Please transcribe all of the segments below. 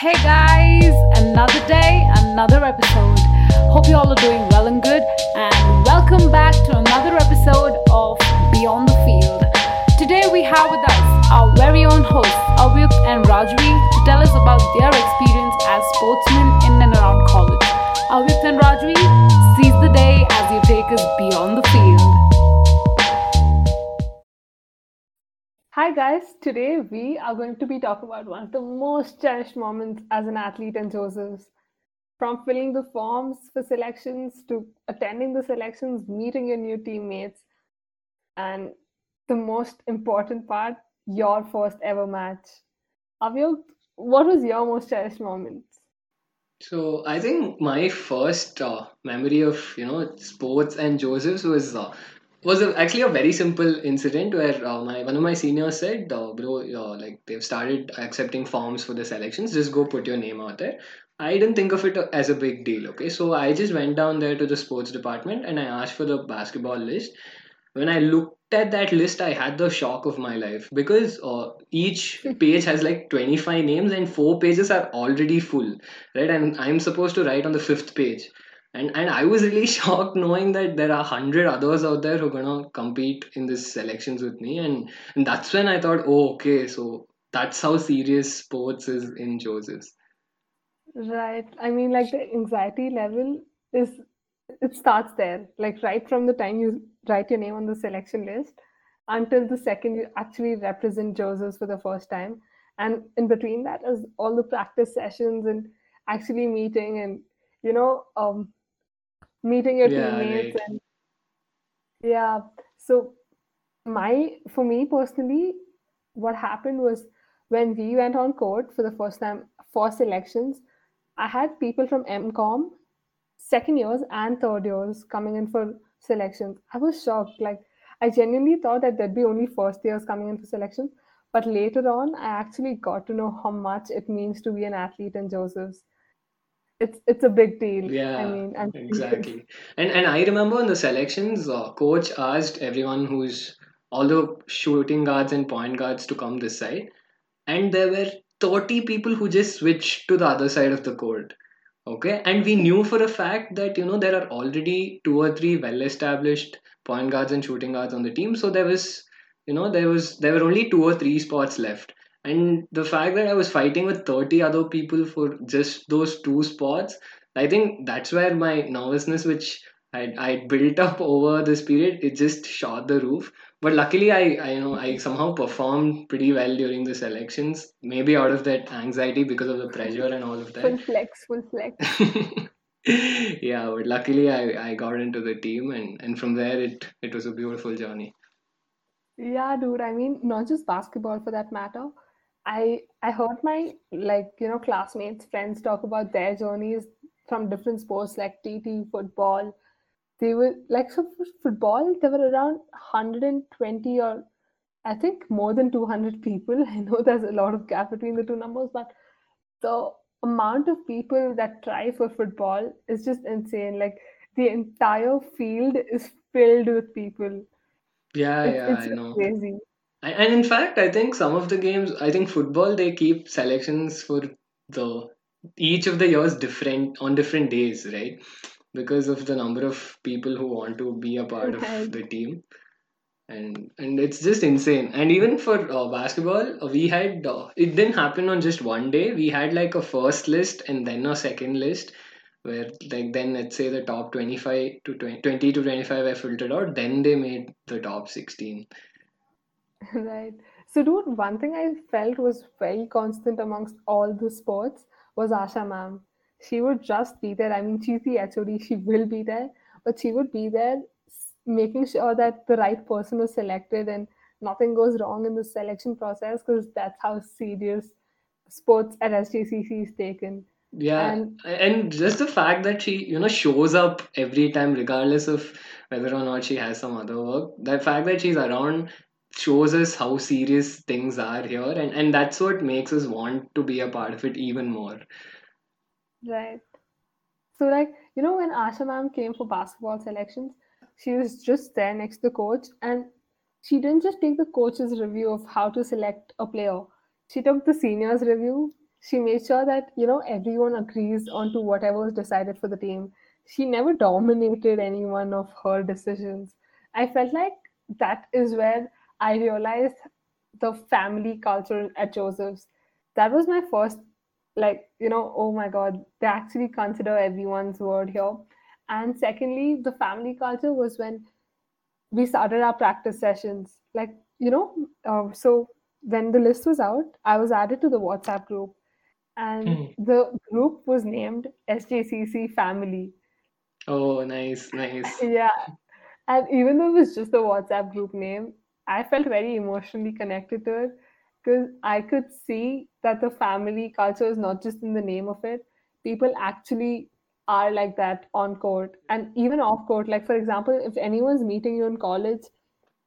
Hey guys, another day, another episode. Hope you all are doing well and good, and welcome back to another episode of Beyond the Field. Today we have with us our very own hosts, Avyuk and Rajvi, to tell us about their experience as sportsmen in and around college. Avyuk and Rajvi, seize the day as you take us beyond the field. Hi guys, today we are going to be talking about one of the most cherished moments as an athlete in Joseph's. From filling the forms for selections to attending the selections, meeting your new teammates, and the most important part, your first ever match. Avyuk, what was your most cherished moment? So I think my first uh, memory of you know sports and Joseph's was uh, was a, actually a very simple incident where uh, my one of my seniors said, uh, "Bro, uh, like they've started accepting forms for the selections. Just go put your name out there." I didn't think of it as a big deal. Okay, so I just went down there to the sports department and I asked for the basketball list. When I looked at that list, I had the shock of my life because uh, each page has like 25 names and four pages are already full, right? And I'm supposed to write on the fifth page and and I was really shocked knowing that there are hundred others out there who are gonna compete in this selections with me, and and that's when I thought, oh, okay, so that's how serious sports is in Joseph's. Right. I mean, like the anxiety level is, it starts there, like right from the time you write your name on the selection list until the second you actually represent Joseph's for the first time. And in between that is all the practice sessions and actually meeting and, you know, um, meeting your Yeah, teammates right. and yeah. So my for me personally, what happened was when we went on court for the first time for selections, I had people from MCOM, second years and third years coming in for selections. I was shocked. Like I genuinely thought that there'd be only first years coming in for selections. But later on, I actually got to know how much it means to be an athlete in Joseph's. It's it's a big deal. I Yeah, mean, I'm exactly. And and I remember in the selections, uh, coach asked everyone who's all the shooting guards and point guards to come this side, and there were 30 people who just switched to the other side of the court Okay, and we knew for a fact that you know there are already two or three well-established point guards and shooting guards on the team. So there was, you know, there was there were only two or three spots left. And the fact that I was fighting with 30 other people for just those two spots, I think that's where my nervousness, which I I built up over this period, it just shot the roof. But luckily, I, I know I somehow performed pretty well during the selections. Maybe out of that anxiety because of the pressure and all of that Full flex, full flex. yeah, but luckily I, I got into the team and, and from there it, it was a beautiful journey. Yeah, dude. I mean, not just basketball for that matter. I I heard my like you know classmates, friends talk about their journeys from different sports like TT, football. They were like so for football, there were around 120 or I think more than 200 people. I know there's a lot of gap between the two numbers, but the amount of people that try for football is just insane. Like the entire field is filled with people. Yeah, It's yeah, it's I know. crazy. And in fact, I think some of the games, I think football, they keep selections for the each of the years different on different days, right? Because of the number of people who want to be a part of the team. and and it's just insane and even for uh, basketball uh, we had uh, it didn't happen on just one day we had like a first list and then a second list where like then let's say the top 25 to 20, 20 to 25 were filtered out then they made the top 16 Right. So, dude, one thing I felt was very constant amongst all the sports was Asha ma'am. She would just be there. I mean, she's the HOD, she will be there, but she would be there making sure that the right person was selected and nothing goes wrong in the selection process because that's how serious sports at SJCC is taken. yeah And and just the fact that she you know shows up every time regardless of whether or not she has some other work the fact that she's around shows us how serious things are here and and that's what makes us want to be a part of it even more right. So, like, you know, when Asha ma'am came for basketball selections, she was just there next to the coach, and she didn't just take the coach's review of how to select a player. She took the seniors' review. she made sure that you know everyone agrees onto whatever was decided for the team she never dominated any one of her decisions i felt like that is where i realized the family culture at joseph's. That was my first like you know oh my god they actually consider everyone's word here. And secondly the family culture was when we started our practice sessions. Like you know uh, so when the list was out i was added to the whatsapp group. And Hmm. the group was named sjcc family. Oh, nice, nice. yeah. And even though it was just a whatsapp group name i felt very emotionally connected to it because i could see that the family culture is not just in the name of it people actually are like that on court and even off court like for example if anyone's meeting you in college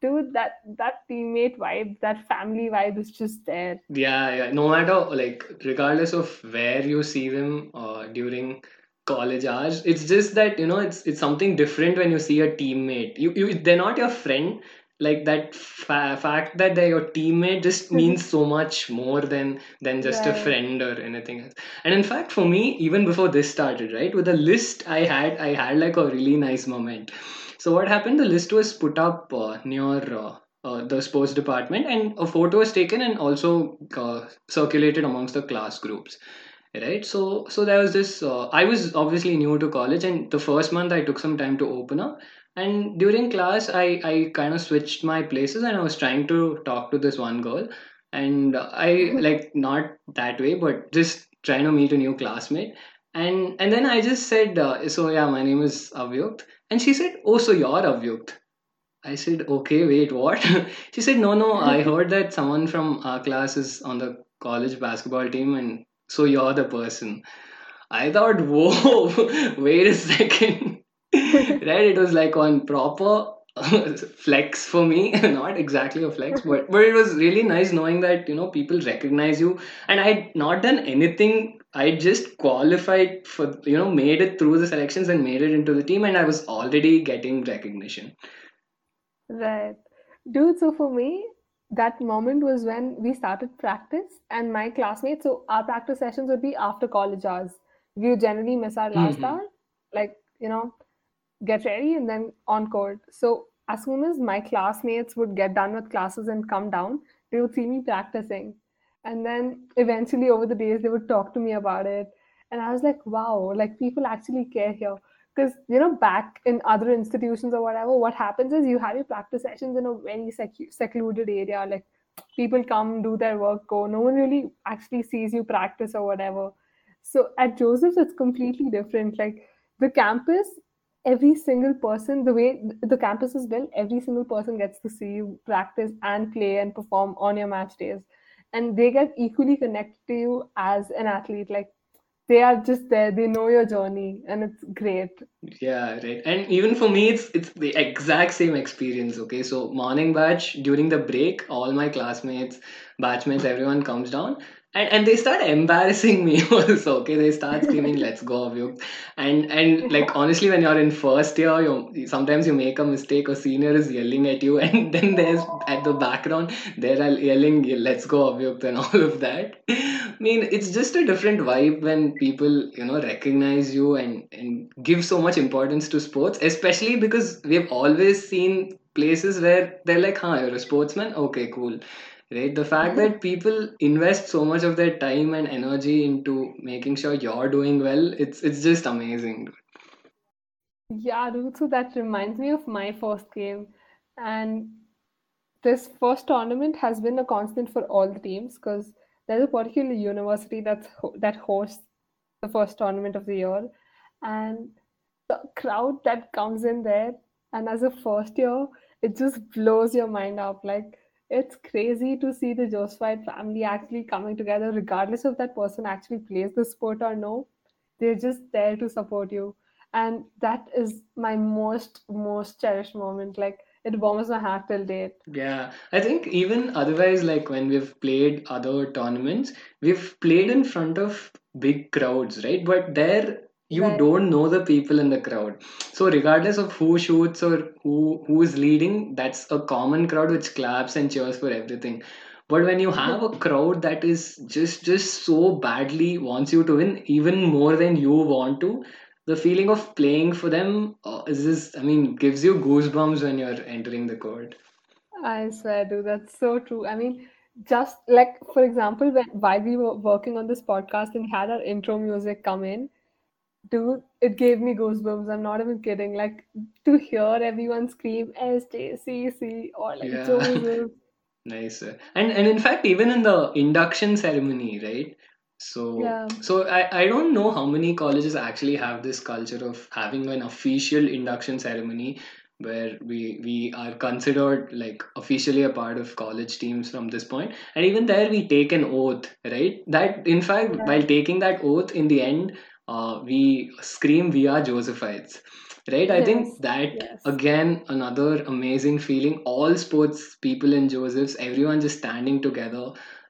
dude that that teammate vibe that family vibe is just there Yeah, yeah. No matter like regardless of where you see them uh, during college hours, it's just that you know it's it's something different when you see a teammate. You you they're not your friend. Like that fa- fact that they're your teammate just means so much more than than just a friend or anything else. And in fact, for me, even before this started, right, with the list I had, I had like a really nice moment. So what happened? The list was put up uh, near. Uh, uh, the sports department and a photo was taken and also uh, circulated amongst the class groups right so so there was this uh, i was obviously new to college and the first month i took some time to open up and during class i i kind of switched my places and i was trying to talk to this one girl and i like not that way but just trying to meet a new classmate and and then i just said uh, so yeah my name is avyukt and she said oh so you're avyukt I said, okay, wait, what? she said, no, no, I heard that someone from our class is on the college basketball team, and so you're the person. I thought, whoa, wait a second. right? It was like on proper flex for me. Not exactly a flex, but, but it was really nice knowing that, you know, people recognize you. And i had not done anything. I just qualified for, you know, made it through the selections and made it into the team, and I was already getting recognition. Right. Dude, so for me, that moment was when we started practice, and my classmates, so our practice sessions would be after college hours. We would generally miss our last hmm hour, like, you know, get ready and then on court. So as soon as my classmates would get done with classes and come down, they would see me practicing. And then eventually over the days they would talk to me about it. And I was like, wow, like people actually care here. Because you know, back in other institutions or whatever, what happens is you have your practice sessions in a very sec- secluded area. Like people come, do their work, go. No one really actually sees you practice or whatever. So at Joseph's, it's completely different. Like the campus every single person the way the campus is built every single person gets to see you practice and play and perform on your match days. And they get equally connected to you as an athlete. Like they are just there. They know your journey and it's great. Yeah, right. And even for me, it's it's the exact same experience. Okay, so morning batch during the break, all my classmates, batchmates, everyone comes down, and, and they start embarrassing me also. Okay, they start screaming, "Let's go, Avyuk!" And and like honestly, when you're in first year, you sometimes you make a mistake. A senior is yelling at you, and then there's at the background they're yelling, "Let's go, Avyuk!" and all of that. I mean, it's just a different vibe when people, you know, recognize you and, and give so much importance to sports, especially because we've always seen places where they're like, huh, you're a sportsman? Okay, cool. Right? The fact that people invest so much of their time and energy into making sure you're doing well, it's it's just amazing. yeah dude so that reminds me of my first game and this first tournament has been a constant for all the teams because there's a particular university that's that hosts the first tournament of the year and the crowd that comes in there and as a first year it just blows your mind up like it's crazy to see the Josephite family actually coming together regardless of that person actually plays the sport or no. They're just there to support you. And that is my most most cherished moment. Like it warms my heart till date. Yeah, I think even otherwise, like when we've played other tournaments, we've played in front of big crowds, right? But there you right don't know the people in the crowd. So regardless of who shoots or who who is leading, that's a common crowd which claps and cheers for everything. but when you have a crowd that is just just so badly wants you to win even more than you want to the feeling of playing for them uh, is just i mean gives you goosebumps when you're entering the court I swear, dude, that's so true. I mean, just like for example, when while we were working on this podcast and had our intro music come in, dude, it gave me goosebumps. I'm not even kidding. Like to hear everyone scream SJCC or like yeah. Joseph. nice and and in fact even in the induction ceremony right? So Yeah, so I, I don't know how many colleges actually have this culture of having an official induction ceremony where we we are considered like officially a part of college teams from this point. And even there we take an oath right? That in fact yeah, while taking that oath in the end uh, we scream we are josephites right i think that yes. again another amazing feeling all sports people in josephs everyone just standing together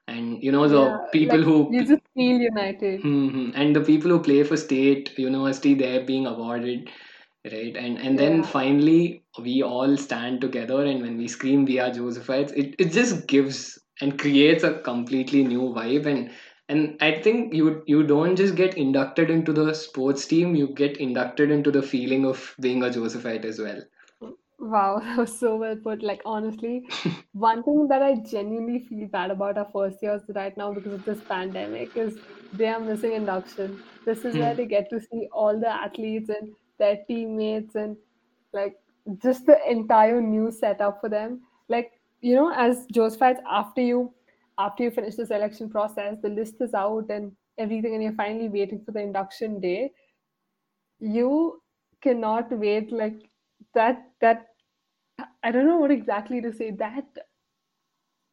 and you know the Yeah, people like who you just feel united. hmm And the people who play for state university, they're being awarded, right? And and then finally we all stand together, and when we scream, "We are Josephites!" It it just gives and creates a completely new vibe, and and I think you you don't just get inducted into the sports team, you get inducted into the feeling of being a Josephite as well. Wow, that was so well put. Like, honestly, one thing that I genuinely feel bad about our first years right now because of this pandemic is they are missing induction. This is where Hmm. they get to see all the athletes and their teammates and like just the entire new setup for them. Like, you know, as josephites after you after you finish the selection process, the list is out and everything, and you're finally waiting for the induction day you cannot wait like that that I don't know what exactly to say. That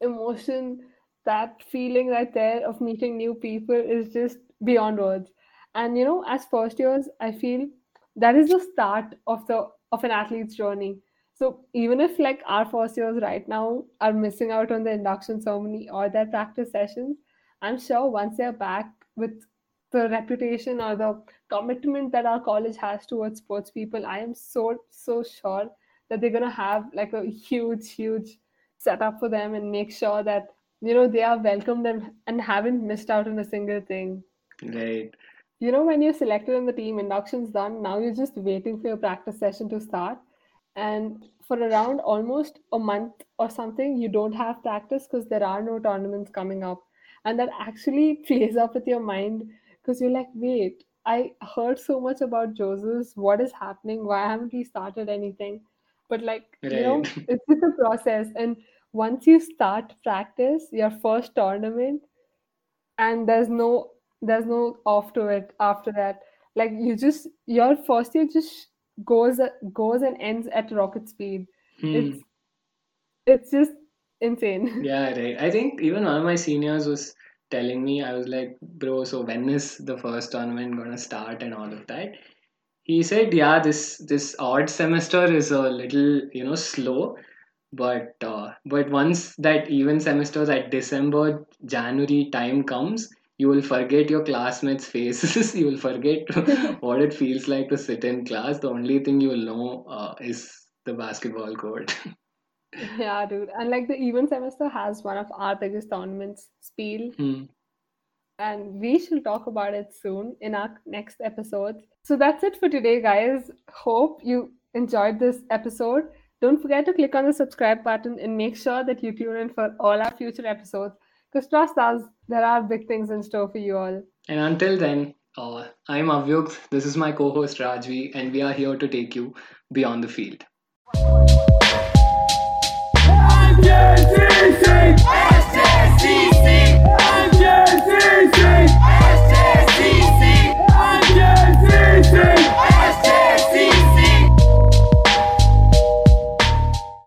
emotion, that feeling right there of meeting new people is just beyond words. And you know, as first years, I feel that is the start of the of an athlete's journey. So even if like our first years right now are missing out on the induction ceremony or their practice sessions, I'm sure once they're back with the reputation or the commitment that our college has towards sports people, I am so so sure that they're gonna have like a huge, huge setup for them and make sure that you know they are welcomed and, and haven't missed out on a single thing. Right. You know, when you're selected in the team, induction's done, now you're just waiting for your practice session to start. And for around almost a month or something, you don't have practice because there are no tournaments coming up. And that actually plays up with your mind because you're like, wait, I heard so much about Joseph's. What is happening? Why haven't we started anything? But like, you know, it's just a process. And once you start practice, your first tournament, and there's no there's no off to it after that like you just your first year just goes goes and ends at rocket speed it's Hmm. it's just insane Yeah, right. I think even one of my seniors was telling me, I was like, bro, so when is the first tournament gonna start and all of that? He said, yeah, this this odd semester is a little, you know, slow, but uh, but once that even semester, that December, January time comes, you will forget your classmates' faces. you will forget what it feels like to sit in class. The only thing you will know uh, is the basketball court. yeah dude and like the even semester has one of our biggest tournaments spiel Hmm. and we shall talk about it soon in our next episode. So that's it for today, guys. Hope you enjoyed this episode. Don't forget to click on the subscribe button and make sure that you tune in for all our future episodes. Because trust us, there are big things in store for you all. And until then, uh, I'm Avyuk. This is my co host Rajvi, and we are here to take you beyond the field.